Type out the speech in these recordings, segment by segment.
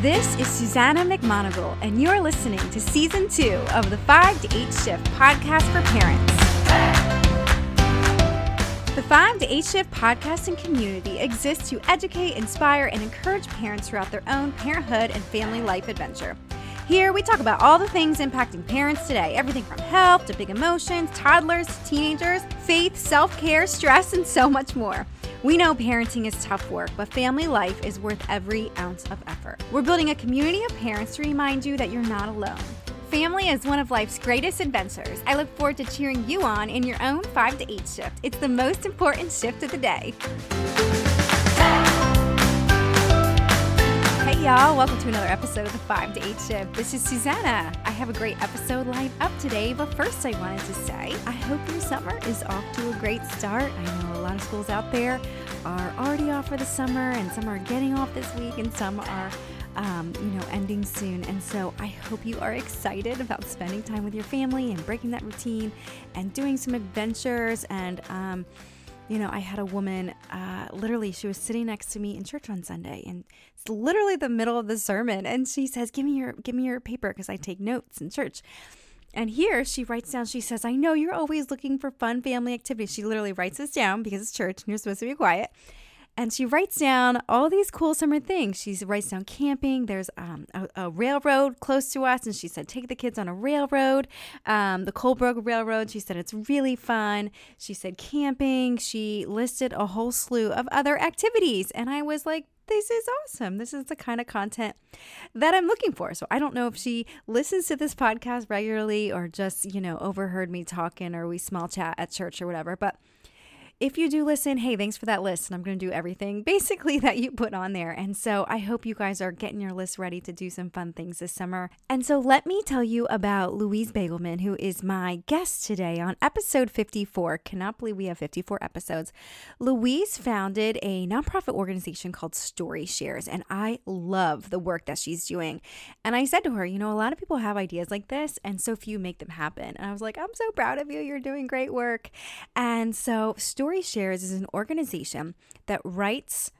This is Susannah McMonagle, and you're listening to season two of the 5 to 8 Shift podcast for parents. The 5 to 8 Shift podcast and community exists to educate, inspire, and encourage parents throughout their own parenthood and family life adventure. Here, we talk about all the things impacting parents today everything from health to big emotions, toddlers to teenagers, faith, self care, stress, and so much more. We know parenting is tough work, but family life is worth every ounce of effort. We're building a community of parents to remind you that you're not alone. Family is one of life's greatest adventures. I look forward to cheering you on in your own 5 to 8 shift. It's the most important shift of the day. Y'all, welcome to another episode of the 5 to 8 shift. This is Susannah. I have a great episode lined up today, but first I wanted to say I hope your summer is off to a great start. I know a lot of schools out there are already off for the summer, and some are getting off this week, and some are um, you know, ending soon. And so I hope you are excited about spending time with your family and breaking that routine and doing some adventures and um, you know, I had a woman, uh, literally, she was sitting next to me in church on Sunday, and it's literally the middle of the sermon, and she says, "Give me your, give me your paper, because I take notes in church." And here she writes down, she says, I know you're always looking for fun family activities. She literally writes this down because it's church and you're supposed to be quiet. And she writes down all these cool summer things. She writes down camping. There's um, a, a, railroad close to us, and she said, Take the kids on a railroad, um, the Colebrook Railroad. She said, It's really fun. She said, Camping. She listed a whole slew of other activities. And I was like, this is awesome. This is the kind of content that I'm looking for. So I don't know if she listens to this podcast regularly or just, you know, overheard me talking or we small chat at church or whatever. But if you do listen, hey, thanks for that list. And I'm going to do everything basically that you put on there. And so I hope you guys are getting your list ready to do some fun things this summer. And so let me tell you about Louise Baigelman, who is my guest today on episode 54. Cannot believe we have 54 episodes. Louise founded a nonprofit organization called Story Shares, and I love the work that she's doing. And I said to her, you know, a lot of people have ideas like this, and so few make them happen. And I was like, I'm so proud of you. You're doing great work. And so, Story Story Shares is an organization that writes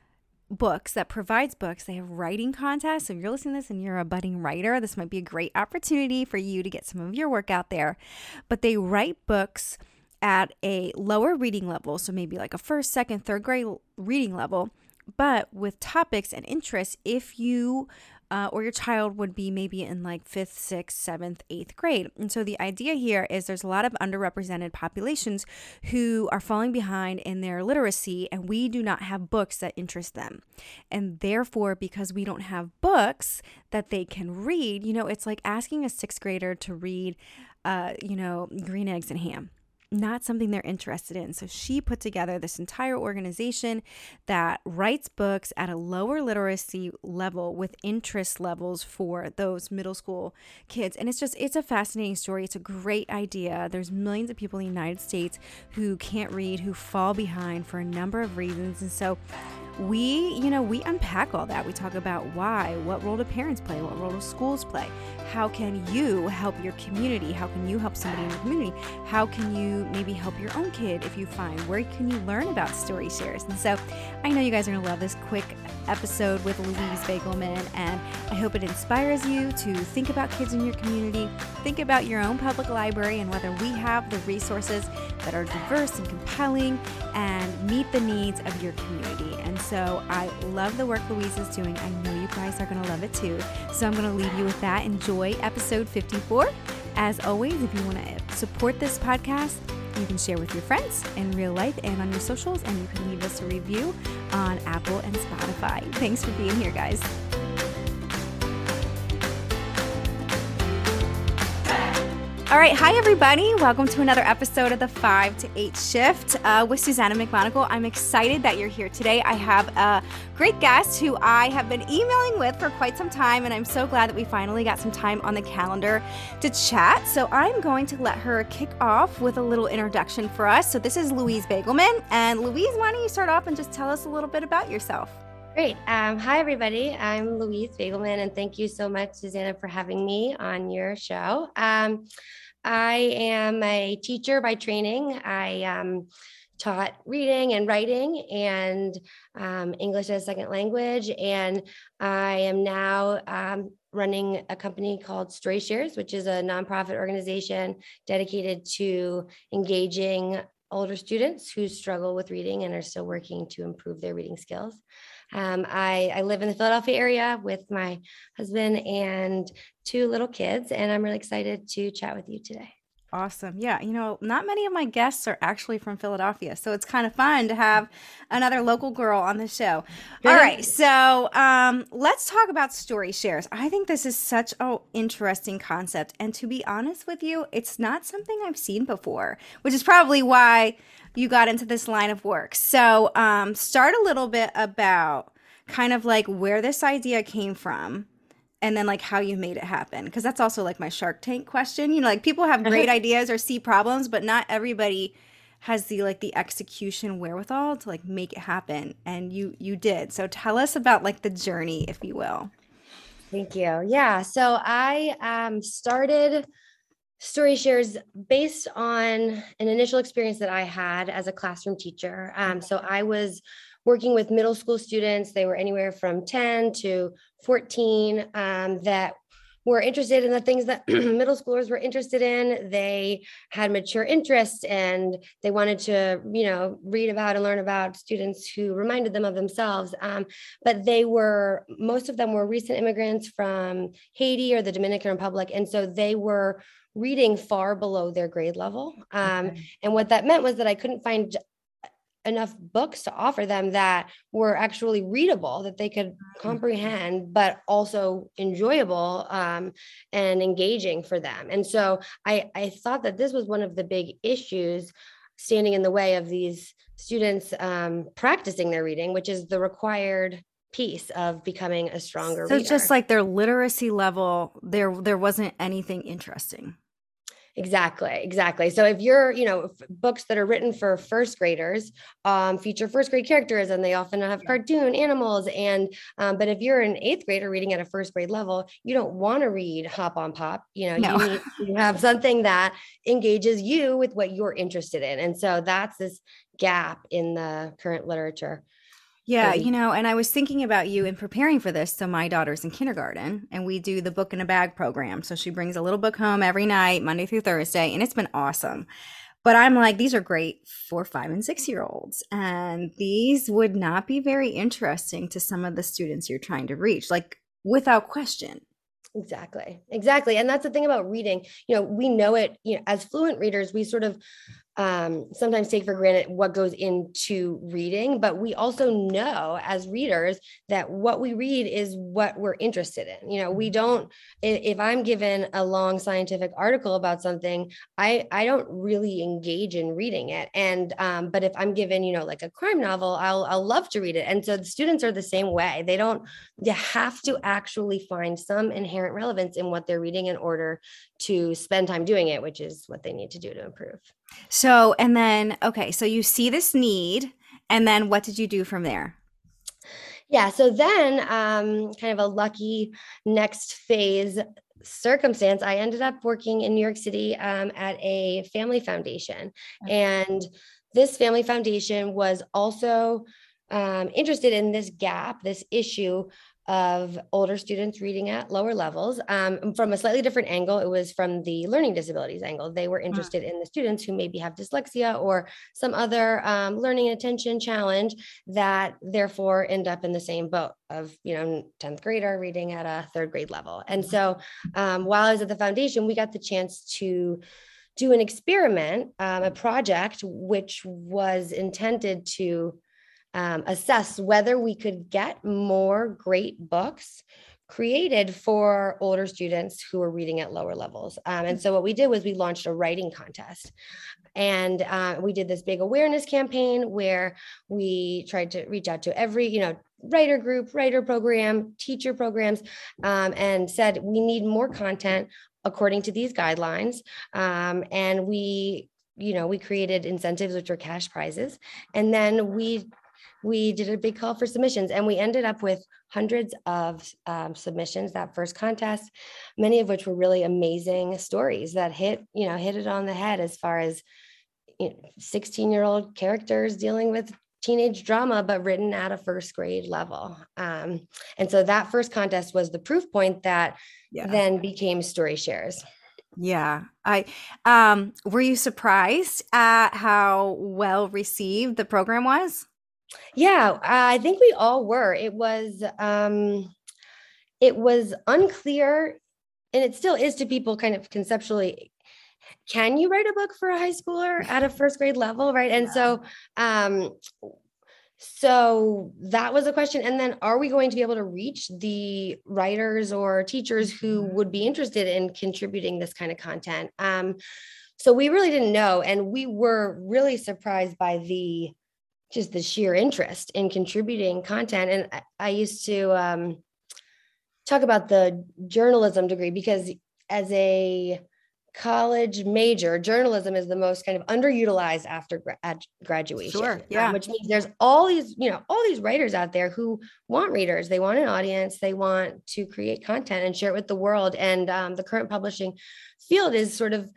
books that provides books. They have writing contests. So if you're listening to this and you're a budding writer, this might be a great opportunity for you to get some of your work out there. But they write books at a lower reading level, so maybe like a first, second, third grade reading level, but with topics and interests if you uh, or your child would be maybe in like fifth, sixth, seventh, eighth grade. And so the idea here is there's a lot of underrepresented populations who are falling behind in their literacy, and we do not have books that interest them. And therefore, because we don't have books that they can read, you know, it's like asking a sixth grader to read, uh, you know, green eggs and ham not something they're interested in. So she put together this entire organization that writes books at a lower literacy level with interest levels for those middle school kids. And it's just, it's a fascinating story. It's a great idea. There's millions of people in the United States who can't read, who fall behind for a number of reasons. And so we, you know, we unpack all that. We talk about why, what role do parents play, what role do schools play, how can you help your community, how can you help somebody in your community, how can you maybe help your own kid if you find, where can you learn about story shares. And so I know you guys are going to love this quick episode with Louise Baigelman, and I hope it inspires you to think about kids in your community, think about your own public library and whether we have the resources that are diverse and compelling and meet the needs of your community. And so I love the work Louise is doing. I know you guys are going to love it too. So I'm going to leave you with that. Enjoy episode 54. As always, if you want to support this podcast, you can share with your friends in real life and on your socials, and you can leave us a review on Apple and Spotify. Thanks for being here, guys. All right, hi everybody. Welcome to another episode of the 5 to 8 shift uh, with Susannah McMonagle. I'm excited that you're here today. I have a great guest who I have been emailing with for quite some time, and I'm so glad that we finally got some time on the calendar to chat. So I'm going to let her kick off with a little introduction for us. So this is Louise Baigelman. And Louise, why don't you start off and just tell us a little bit about yourself? Great. Um, hi, everybody. I'm Louise Baigelman, and thank you so much, Susannah, for having me on your show. Um, I am a teacher by training. I um, taught reading and writing and um, English as a second language. And I am now um, running a company called Story Shares, which is a nonprofit organization dedicated to engaging older students who struggle with reading and are still working to improve their reading skills. Um, I, I live in the Philadelphia area with my husband and two little kids, and I'm really excited to chat with you today. Awesome. Yeah. You know, not many of my guests are actually from Philadelphia. So it's kind of fun to have another local girl on the show. All right. So um, let's talk about story shares. I think this is such an interesting concept. And to be honest with you, it's not something I've seen before, which is probably why you got into this line of work. So um, start a little bit about kind of like where this idea came from and then like how you made it happen because that's also like my shark tank question. You know like people have great ideas or see problems but not everybody has the like the execution wherewithal to like make it happen and you you did. So tell us about like the journey if you will. Thank you. Yeah so i um started story shares based on an initial experience that i had as a classroom teacher. Um, so i was working with middle school students. They were anywhere from 10 to 14 um, that were interested in the things that middle schoolers were interested in. They had mature interests and they wanted to, you know, read about and learn about students who reminded them of themselves. Um, but they were, most of them were recent immigrants from Haiti or the Dominican Republic. And so they were reading far below their grade level. Um. And what that meant was that I couldn't find enough books to offer them that were actually readable that they could mm-hmm. comprehend but also enjoyable um, and engaging for them and so I, I thought that this was one of the big issues standing in the way of these students um, practicing their reading which is the required piece of becoming a stronger so reader. just like their literacy level there there wasn't anything interesting Exactly, exactly. So if you're, you know, books that are written for first graders um, feature first grade characters, and they often have cartoon animals. And um, but if you're an eighth grader reading at a first grade level, you don't want to read Hop on Pop. You know, no. you need to have something that engages you with what you're interested in. And so that's this gap in the current literature. Yeah, you know, and I was thinking about you in preparing for this. So my daughter's in kindergarten and we do the book in a bag program. So she brings a little book home every night, Monday through Thursday, and it's been awesome. But I'm like, these are great for five and six year olds. And these would not be very interesting to some of the students you're trying to reach, like without question. Exactly. Exactly. And that's the thing about reading. You know, we know it, you know, as fluent readers, we sort of um, sometimes take for granted what goes into reading, but we also know as readers that what we read is what we're interested in. You know, we mm-hmm. don't, if I'm given a long scientific article about something, I, I don't really engage in reading it. And, um, but if I'm given, you know, like a crime novel, I'll, I'll love to read it. And so the students are the same way. They don't, you have to actually find some inherent relevance in what they're reading in order to spend time doing it, which is what they need to do to improve. So, and then, okay, so you see this need, and then what did you do from there? Yeah, so then, um, kind of a lucky next phase circumstance, I ended up working in New York City um, at a family foundation. And this family foundation was also um, interested in this gap, this issue of older students reading at lower levels. Um, from a slightly different angle, it was from the learning disabilities angle. They were mm. interested in the students who maybe have dyslexia or some other um, learning and attention challenge that therefore end up in the same boat of, you know, 10th grader reading at a third grade level. And so um, while I was at the foundation, we got the chance to do an experiment, um, a project, which was intended to um, assess whether we could get more great books created for older students who are reading at lower levels. Um, and so what we did was we launched a writing contest. And uh, we did this big awareness campaign where we tried to reach out to every, you know, writer group, writer program, teacher programs, um, and said we need more content according to these guidelines. Um, and we you know, we created incentives, which are cash prizes. And then we we did a big call for submissions and we ended up with hundreds of um, submissions that first contest many of which were really amazing stories that hit you know hit it on the head as far as 16 year old characters dealing with teenage drama, but written at a first grade level. Um, and so that first contest was the proof point that yeah. then became Story Shares. Yeah. I um were you surprised at how well received the program was? Yeah, I think we all were. It was um it was unclear and it still is to people kind of conceptually can you write a book for a high schooler at a first grade level right and yeah. so um so that was a question and then are we going to be able to reach the writers or teachers who mm-hmm. would be interested in contributing this kind of content um so we really didn't know and we were really surprised by the just the sheer interest in contributing content and i, I used to um talk about the journalism degree because as a college major, journalism is the most kind of underutilized after gra- graduation. Sure. Um, yeah. Um, which means there's all these, you know, all these writers out there who want readers. They want an audience. They want to create content and share it with the world. And um, the current publishing field is sort of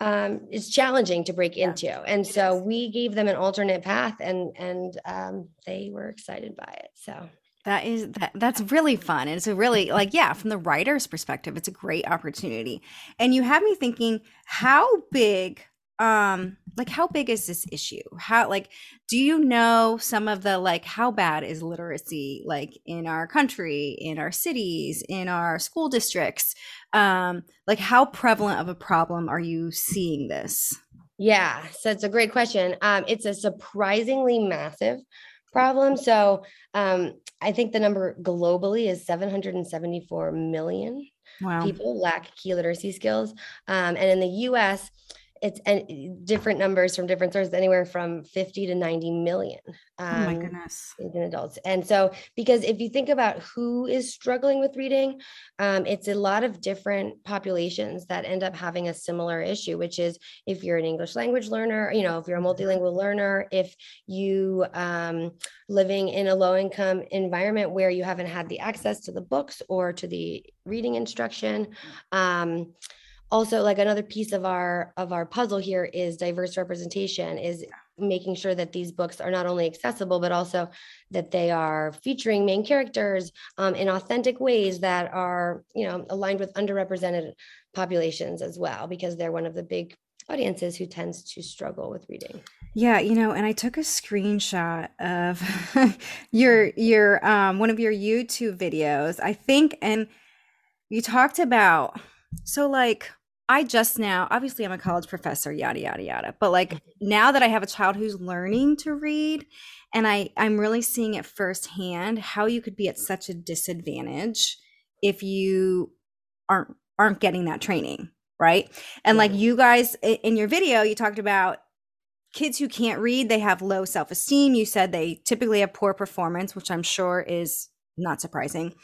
um, is challenging to break yeah, into. And so is. we gave them an alternate path, and and um, they were excited by it. So that is that that's really fun. And it's a really like, yeah, from the writer's perspective, it's a great opportunity. And you have me thinking, how big um like how big is this issue how like do you know some of the like how bad is literacy like in our country in our cities in our school districts um like how prevalent of a problem are you seeing this yeah so it's a great question um it's a surprisingly massive problem. So um, I think the number globally is 774 million wow. people lack key literacy skills. Um, and in the US, it's and different numbers from different sources, anywhere from 50 to 90 million. Um, oh my um, goodness. In adults. And so, because if you think about who is struggling with reading, um, it's a lot of different populations that end up having a similar issue, which is if you're an English language learner, you know, if you're a multilingual learner, if you um, living in a low income environment where you haven't had the access to the books or to the reading instruction. Um, also like another piece of our of our puzzle here is diverse representation is making sure that these books are not only accessible but also that they are featuring main characters um, in authentic ways that are you know aligned with underrepresented populations as well because they're one of the big audiences who tends to struggle with reading. Yeah you know and i took a screenshot of your your um one of your youtube videos i think and you talked about so like I just now, obviously, I'm a college professor, yada yada yada. But like mm-hmm. now that I have a child who's learning to read, and I I'm really seeing it firsthand how you could be at such a disadvantage if you aren't aren't getting that training, right? And like you guys in your video, you talked about kids who can't read, they have low self esteem. You said they typically have poor performance, which I'm sure is not surprising.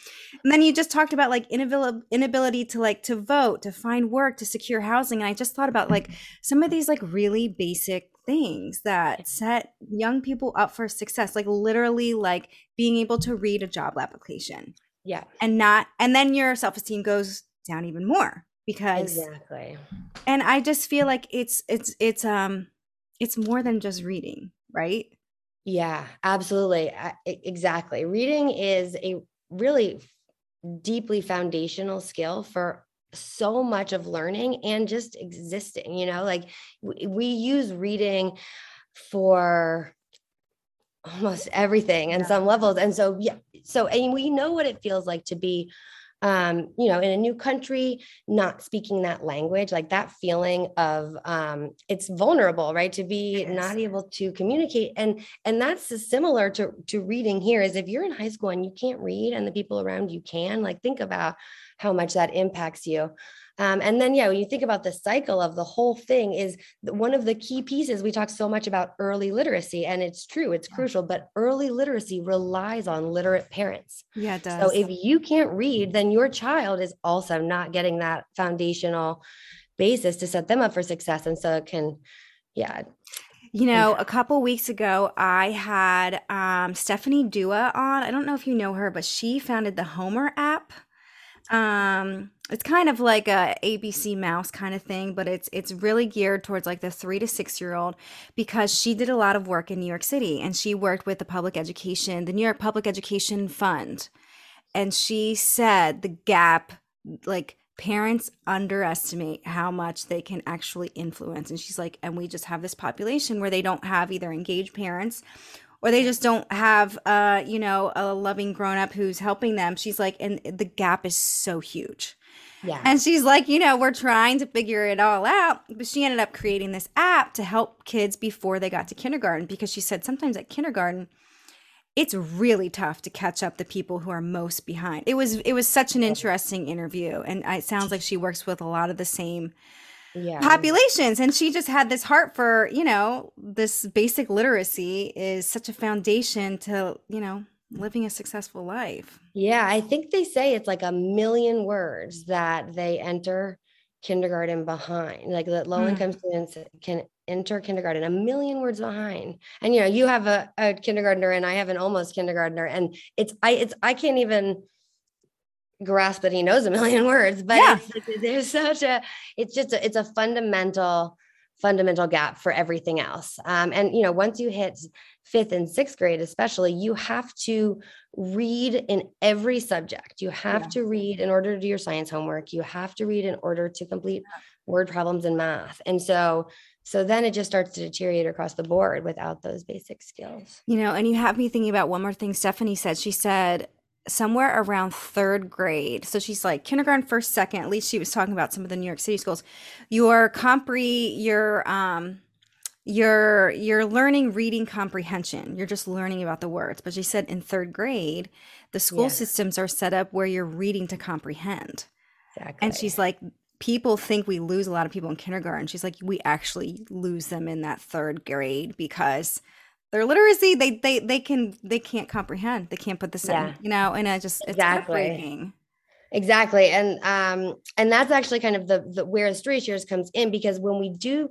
And then you just talked about like inability inability to like to vote, to find work, to secure housing. And I just thought about like some of these like really basic things that set young people up for success, like literally like being able to read a job application. Yeah. And not and then your self-esteem goes down even more because Exactly. And I just feel like it's it's it's um it's more than just reading, right? Yeah, absolutely. exactly. Reading is a really deeply foundational skill for so much of learning and just existing, you know, like we, we use reading for almost everything and yeah. some levels. And so, yeah, so, and we know what it feels like to be um, you know, in a new country, not speaking that language, like that feeling of um, it's vulnerable, right? To be yes. not able to communicate, and and that's similar to to reading here. Is if you're in high school and you can't read, and the people around you can, like think about how much that impacts you. Um, and then, yeah, when you think about the cycle of the whole thing, is one of the key pieces. We talk so much about early literacy, and it's true, it's yeah. crucial, but early literacy relies on literate parents. Yeah, it does. So if you can't read, then your child is also not getting that foundational basis to set them up for success. And so it can, yeah. You know, a couple weeks ago, I had um, Stephanie Dua on. I don't know if you know her, but she founded the Homer app Um, it's kind of like a ABC Mouse kind of thing, but it's it's really geared towards like the three to six year old because she did a lot of work in New York City and she worked with the public education, the New York Public Education Fund, and she said the gap, like parents underestimate how much they can actually influence, and she's like, and we just have this population where they don't have either engaged parents or they just don't have uh you know a loving grown up who's helping them. She's like and the gap is so huge. Yeah. and she's like you know we're trying to figure it all out but she ended up creating this app to help kids before they got to kindergarten because she said sometimes at kindergarten it's really tough to catch up the people who are most behind. It was it was such an interesting interview and it sounds like she works with a lot of the same yeah. populations and she just had this heart for you know this basic literacy is such a foundation to you know living a successful life Yeah, I think they say it's like a million words that they enter kindergarten behind. Like that low Mm. income students can enter kindergarten a million words behind. And you know, you have a, a kindergartner and I have an almost kindergartner, and it's I it's I can't even grasp that he knows a million words, but Yeah. there's such a it's just a, it's a fundamental fundamental gap for everything else. Um, and you know, once you hit fifth and sixth grade, especially, you have to read in every subject. You have Yeah. to read in order to do your science homework. You have to read in order to complete word problems in math. And so, so then it just starts to deteriorate across the board without those basic skills. you know and you have me thinking about one more thing stephanie said she said somewhere around third grade. So she's like kindergarten first second. At least she was talking about some of the new york city schools. Your compre your um you're you're learning reading comprehension. You're just learning about the words. But she said in third grade the school Yeah. systems are set up where you're reading to comprehend. Exactly. and she's like people think we lose a lot of people in kindergarten. She's like we actually lose them in that third grade because their literacy they they they can they can't comprehend they can't put this Yeah. in you know and i just it's Exactly. heartbreaking Exactly. And um, and that's actually kind of the, the where the story shares comes in because when we do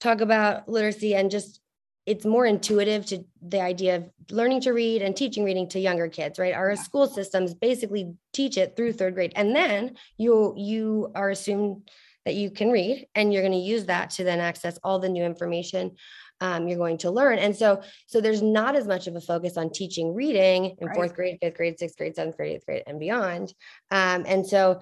talk about literacy and just it's more intuitive to the idea of learning to read and teaching reading to younger kids, right? Our Yeah. school systems basically teach it through third grade. And then you you are assumed that you can read and you're going to use that to then access all the new information um, you're going to learn. And so so there's not as much of a focus on teaching reading in Right. fourth grade, fifth grade, sixth grade, seventh grade, eighth grade, and beyond. Um, and so,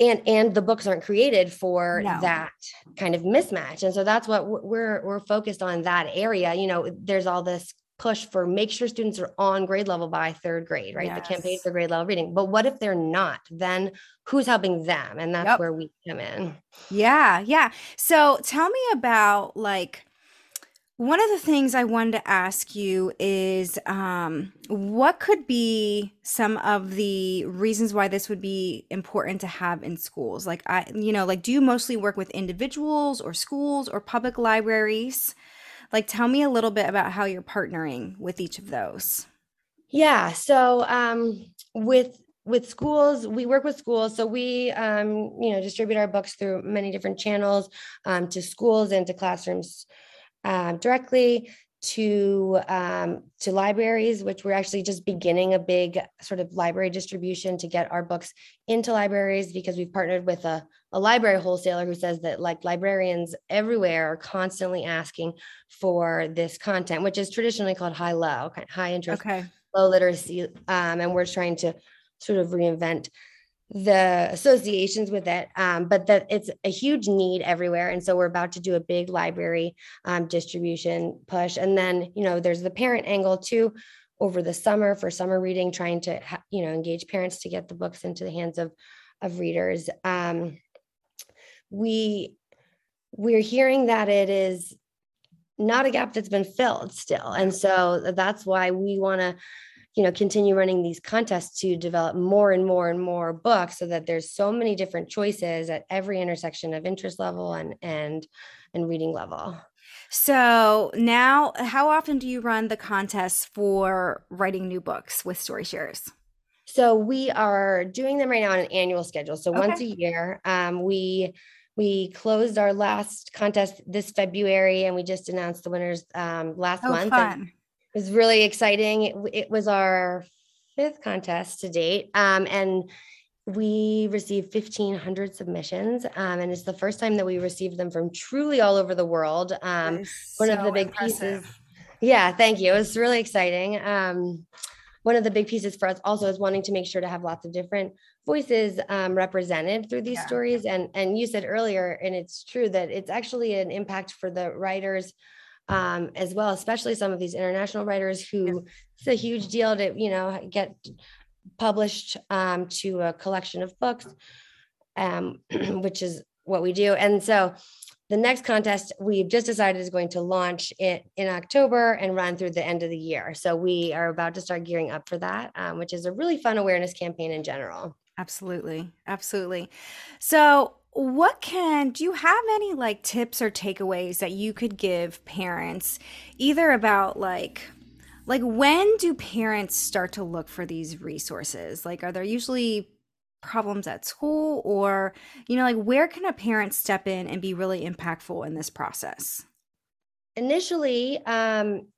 and and the books aren't created for No. that kind of mismatch. And so that's what we're- we're focused on that area. You know, there's all this push for make sure students are on grade level by third grade, right? The campaign for grade level reading. But what if they're not? Then who's helping them? And that's Yep. where we come in. Yeah, yeah. So tell me about like one of the things I wanted to ask you is um, what could be some of the reasons why this would be important to have in schools? Like I, you know, like do you mostly work with individuals or schools or public libraries? Like tell me a little bit about how you're partnering with each of those. Yeah. So um, with with schools, we work with schools. So we um, you know distribute our books through many different channels um, to schools and to classrooms um, directly to um, to libraries, which we're actually just beginning a big sort of library distribution to get our books into libraries because we've partnered with a, a library wholesaler who says that like librarians everywhere are constantly asking for this content, which is traditionally called high low, high interest Okay. low literacy um, and we're trying to sort of reinvent the associations with it um, but that it's a huge need everywhere. And so we're about to do a big library um, distribution push. And then you know there's the parent angle too over the summer for summer reading trying to you know engage parents to get the books into the hands of of readers. Um, we we're hearing that it is not a gap that's been filled still. And so that's why we want to you know continue running these contests to develop more and more and more books so that there's so many different choices at every intersection of interest level and and and reading level So now, how often do you run the contests for writing new books with Story Shares? so we are doing them right now on an annual schedule so once a year um, we we closed our last contest this february and we just announced the winners um, last Oh, month fun. It was really exciting. It, it was our fifth contest to date. Um, and we received 1,500 submissions, um, and it's the first time that we received them from truly all over the world. Um, one of the big impressive. pieces. Yeah, thank you. It was really exciting. Um, one of the big pieces for us also is wanting to make sure to have lots of different voices um, represented through these Yeah. stories. And and you said earlier, and it's true that it's actually an impact for the writers um, as well, especially some of these international writers who it's a huge deal to you know get published um, to a collection of books, um, which is what we do. And so the next contest we've just decided is going to launch it in October and run through the end of the year. So we are about to start gearing up for that, um, which is a really fun awareness campaign in general. Absolutely. Absolutely. So, what can do you have any like tips or takeaways that you could give parents either about like like when do parents start to look for these resources? Like are there usually problems at school or you know like where can a parent step in and be really impactful in this process? Initially, um,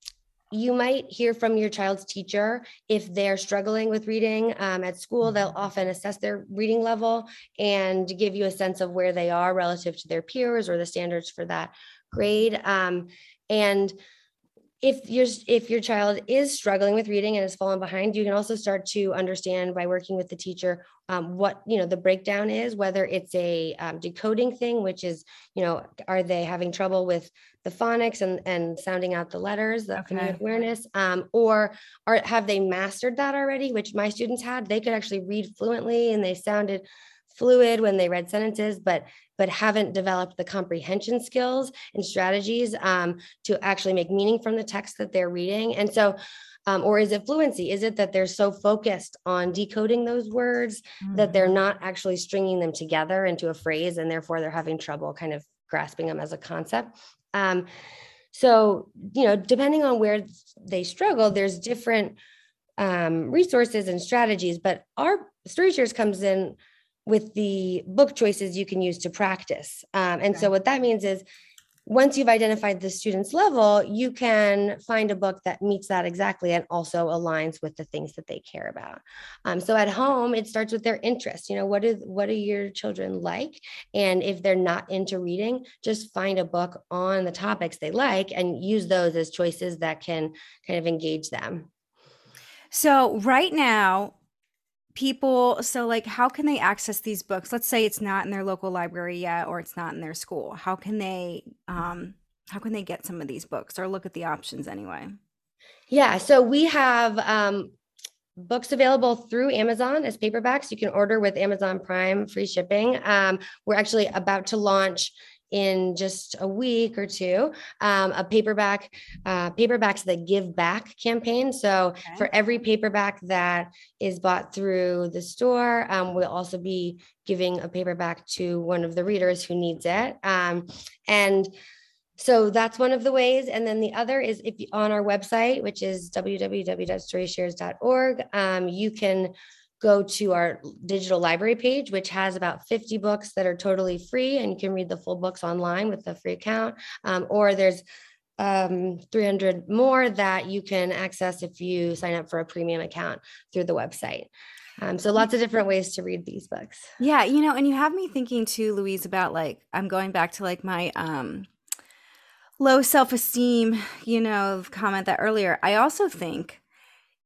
you might hear from your child's teacher if they're struggling with reading um, at school they'll often assess their reading level and give you a sense of where they are relative to their peers or the standards for that grade. Um, and if your if your child is struggling with reading and has fallen behind you can also start to understand by working with the teacher um, what you know the breakdown is whether it's a um, decoding thing which is you know are they having trouble with the phonics and and sounding out the letters the Okay. phonemic awareness um, or are have they mastered that already which my students had they could actually read fluently and they sounded fluid when they read sentences but but haven't developed the comprehension skills and strategies um, to actually make meaning from the text that they're reading. And so um, or is it fluency? Is it that they're so focused on decoding those words that they're not actually stringing them together into a phrase and therefore they're having trouble kind of grasping them as a concept? Um, so you know depending on where they struggle there's different um, resources and strategies but our story shares comes in with the book choices you can use to practice um, and so what that means is once you've identified the student's level, you can find a book that meets that exactly and also aligns with the things that they care about. Um, so at home, it starts with their interest. You know, what is what are your children like? And if they're not into reading, just find a book on the topics they like and use those as choices that can kind of engage them. So right now, people, so like, how can they access these books? Let's say it's not in their local library yet, or it's not in their school. How can they, um, how can they get some of these books or look at the options anyway? Yeah, so we have um, books available through Amazon as paperbacks. You can order with Amazon Prime free shipping. Um, we're actually about to launch in just a week or two um, a paperback uh, paperbacks that give back campaign so Okay. for every paperback that is bought through the store um, we'll also be giving a paperback to one of the readers who needs it um, and so that's one of the ways. And then the other is if you, on our website, which is www.storyshares.org, um, you can go to our digital library page, which has about 50 books that are totally free and you can read the full books online with a free account. Um, or there's um, 300 more that you can access if you sign up for a premium account through the website. Um, so lots of different ways to read these books. Yeah, you know, and you have me thinking too, Louise, about like I'm going back to like my um low self-esteem, you know, comment that earlier. I also think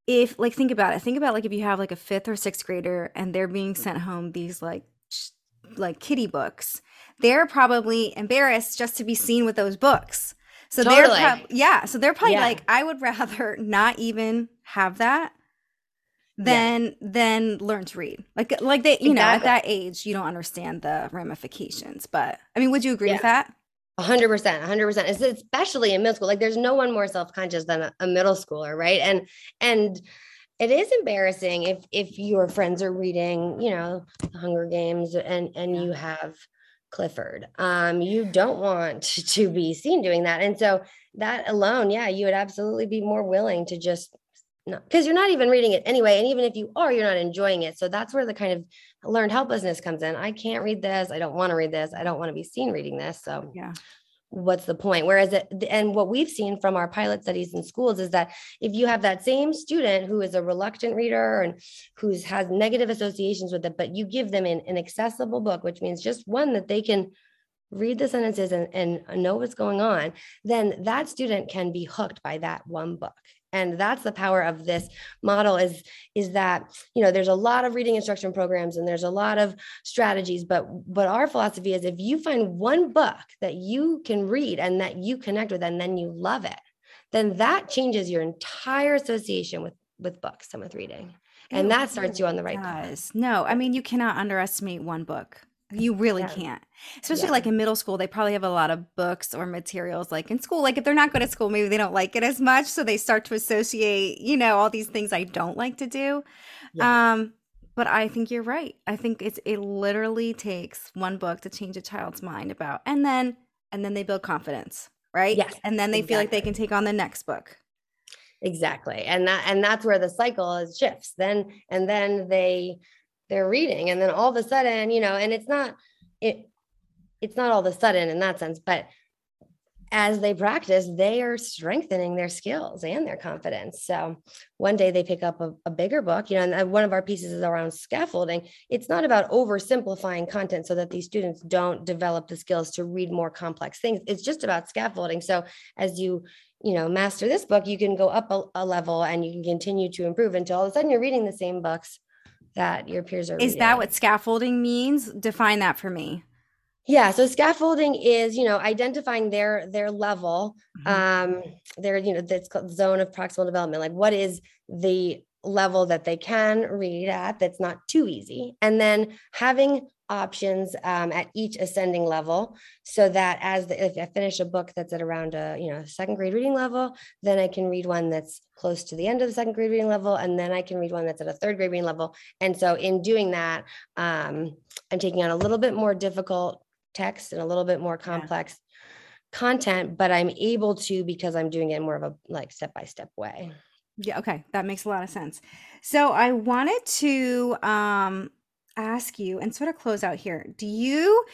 if like think about it, think about like if you have like a fifth or sixth grader and they're being sent home these like sh- like kitty books, they're probably embarrassed just to be seen with those books. So they're Totally. prob- yeah, so they're probably Yeah. like, I would rather not even have that Yeah. than than learn to read. Like like they you know at that age you don't understand the ramifications. But I mean, would you agree with that? Hundred percent, hundred percent. Especially in middle school, like there's no one more self-conscious than a, a middle schooler, right? And and it is embarrassing if if your friends are reading, you know, the Hunger Games, and and you have Clifford. Um, you don't want to be seen doing that, and so that alone, yeah, you would absolutely be more willing to just not because you're not even reading it anyway, and even if you are, you're not enjoying it. So that's where the kind of learned helplessness comes in. I can't read this. I don't want to read this. I don't want to be seen reading this. So Yeah. what's the point whereas it, and what we've seen from our pilot studies in schools is that if you have that same student who is a reluctant reader and who's has negative associations with it but you give them an, an accessible book which means just one that they can read the sentences and, and know what's going on then that student can be hooked by that one book and that's the power of this model is is that you know there's a lot of reading instruction programs and there's a lot of strategies but but our philosophy is if you find one book that you can read and that you connect with and then you love it then that changes your entire association with with books and with reading and it that starts you on the right path. No, I mean you cannot underestimate one book. You really yeah. can't. Especially yeah. like in middle school, they probably have a lot of books or materials like in school. Like if they're not good at school, maybe they don't like it as much. So they start to associate, you know, all these things I don't like to do. Yeah. Um, but I think you're right. I think it's it literally takes one book to change a child's mind about and then and then they build confidence, right? Yes. And then they exactly. feel like they can take on the next book. Exactly. And that and that's where the cycle is shifts. Then and then they they're reading and then all of a sudden you know and it's not it it's not all of a sudden in that sense but as they practice they are strengthening their skills and their confidence. So one day they pick up a, a bigger book you know and uh, one of our pieces is around scaffolding. It's not about oversimplifying content so that these students don't develop the skills to read more complex things. It's just about scaffolding. So as you you know master this book you can go up a, a level and you can continue to improve until all of a sudden you're reading the same books that your peers are is reading. that what scaffolding means define that for me yeah so scaffolding is you know identifying their their level mm-hmm. um their you know that's called zone of proximal development like what is the level that they can read at that's not too easy. And then having options um, at each ascending level so that as the, if i finish a book that's at around a you know second grade reading level then i can read one that's close to the end of the second grade reading level and then i can read one that's at a third grade reading level. And so in doing that um, i'm taking on a little bit more difficult text and a little bit more complex yeah. content but i'm able to because i'm doing it in more of a like step by step way yeah okay that makes a lot of sense so i wanted to um ask you and sort of close out here. Do you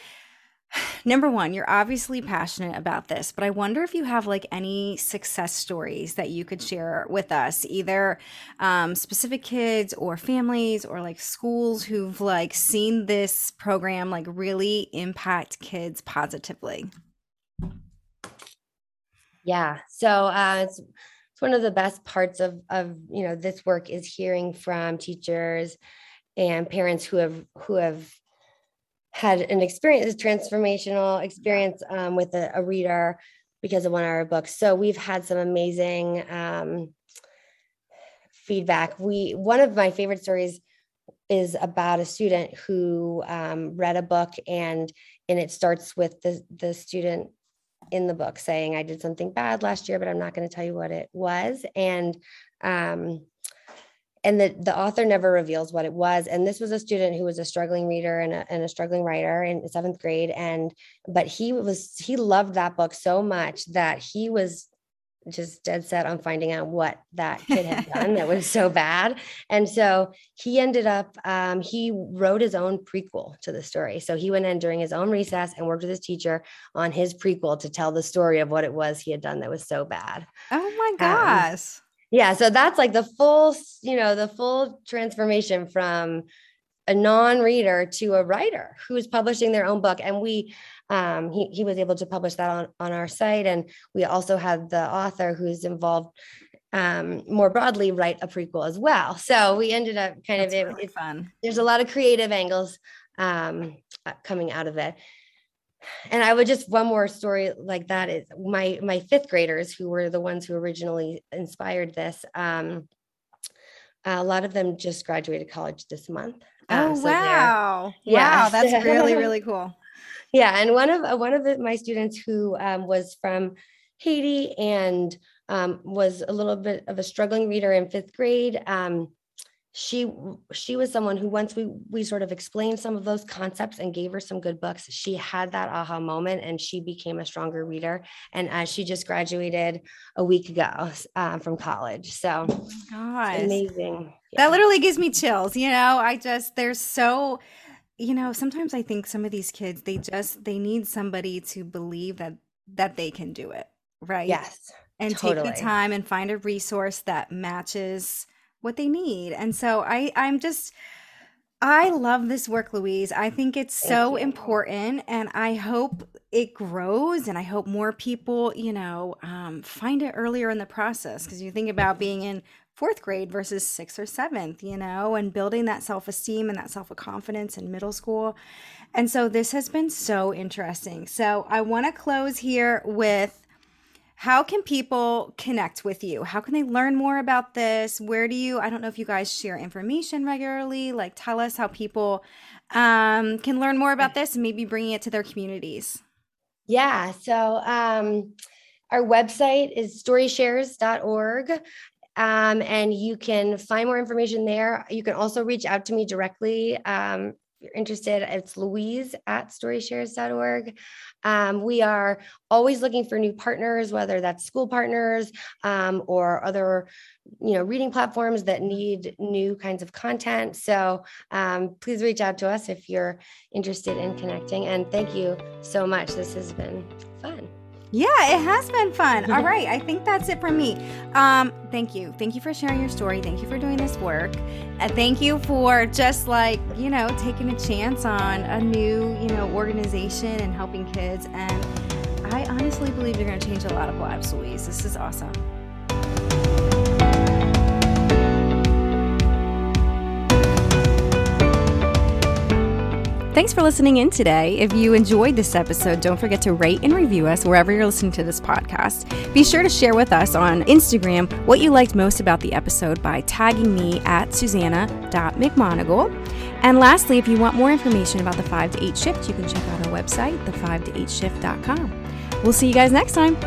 number one, you're obviously passionate about this, but I wonder if you have like any success stories that you could share with us, either um, specific kids or families or like schools who've like seen this program like really impact kids positively. Yeah. So uh, it's, it's one of the best parts of, of, you know, this work is hearing from teachers and parents who have who have had an experience a transformational experience um, with a, a, reader because of one of our books. So we've had some amazing um, feedback. We one of my favorite stories is about a student who um, read a book and and it starts with the the student in the book saying i did something bad last year but i'm not going to tell you what it was. And um, and the, the author never reveals what it was. And this was a student who was a struggling reader and a, and a struggling writer in seventh grade. And but he was he loved that book so much that he was just dead set on finding out what that kid had done that was so bad. And so he ended up um, he wrote his own prequel to the story. So he went in during his own recess and worked with his teacher on his prequel to tell the story of what it was he had done that was so bad. Oh my gosh. um, yeah so that's like the full you know the full transformation from a non-reader to a writer who's publishing their own book. And we um, he, he was able to publish that on, on our site and we also had the author who's involved um, more broadly write a prequel as well so we ended up kind That's of really it, fun there's a lot of creative angles um, uh, coming out of it and I would just one more story like that is my my fifth graders who were the ones who originally inspired this. Um, a lot of them just graduated college this month. Um, oh so wow! Yeah. Wow, that's really really cool. Yeah, and one of uh, one of the, my students who um, was from Haiti and um, was a little bit of a struggling reader in fifth grade. Um, she she was someone who once we we sort of explained some of those concepts and gave her some good books she had that aha moment and she became a stronger reader and as she just graduated a week ago uh, from college so oh amazing yeah. that literally gives me chills you know i just there's so you know sometimes i think some of these kids they just they need somebody to believe that that they can do it, right? Yes. And take the time and find a resource that matches what they need. And so I I'm just I love this work, Louise. I think it's Thank so you. important, and I hope it grows, and I hope more people, you know, um, find it earlier in the process. Because you think about being in fourth grade versus sixth or seventh, you know, and building that self esteem and that self confidence in middle school. And so this has been so interesting. So I want to close here with how can people connect with you? How can they learn more about this? Where do you, I don't know if you guys share information regularly, like tell us how people um, can learn more about this and maybe bringing it to their communities. Yeah. So um, our website is storyshares.org. Um, and you can find more information there. You can also reach out to me directly. Um, if you're interested, it's Louise at storyshares.org. Um, we are always looking for new partners, whether that's school partners um, or other, you know, reading platforms that need new kinds of content. So um, please reach out to us if you're interested in connecting. And thank you so much. This has been fun. Yeah, it has been fun. All right, I think that's it from me. Um, thank you. Thank you for sharing your story. Thank you for doing this work. And thank you for just like, you know, taking a chance on a new, you know, organization and helping kids. And I honestly believe you're going to change a lot of lives, Louise. This is awesome. Thanks for listening in today. If you enjoyed this episode, don't forget to rate and review us wherever you're listening to this podcast. Be sure to share with us on Instagram what you liked most about the episode by tagging me at susannah.mcmonagle. And lastly, if you want more information about the 5 to 8 shift, you can check out our website, the5to8shift.com. We'll see you guys next time.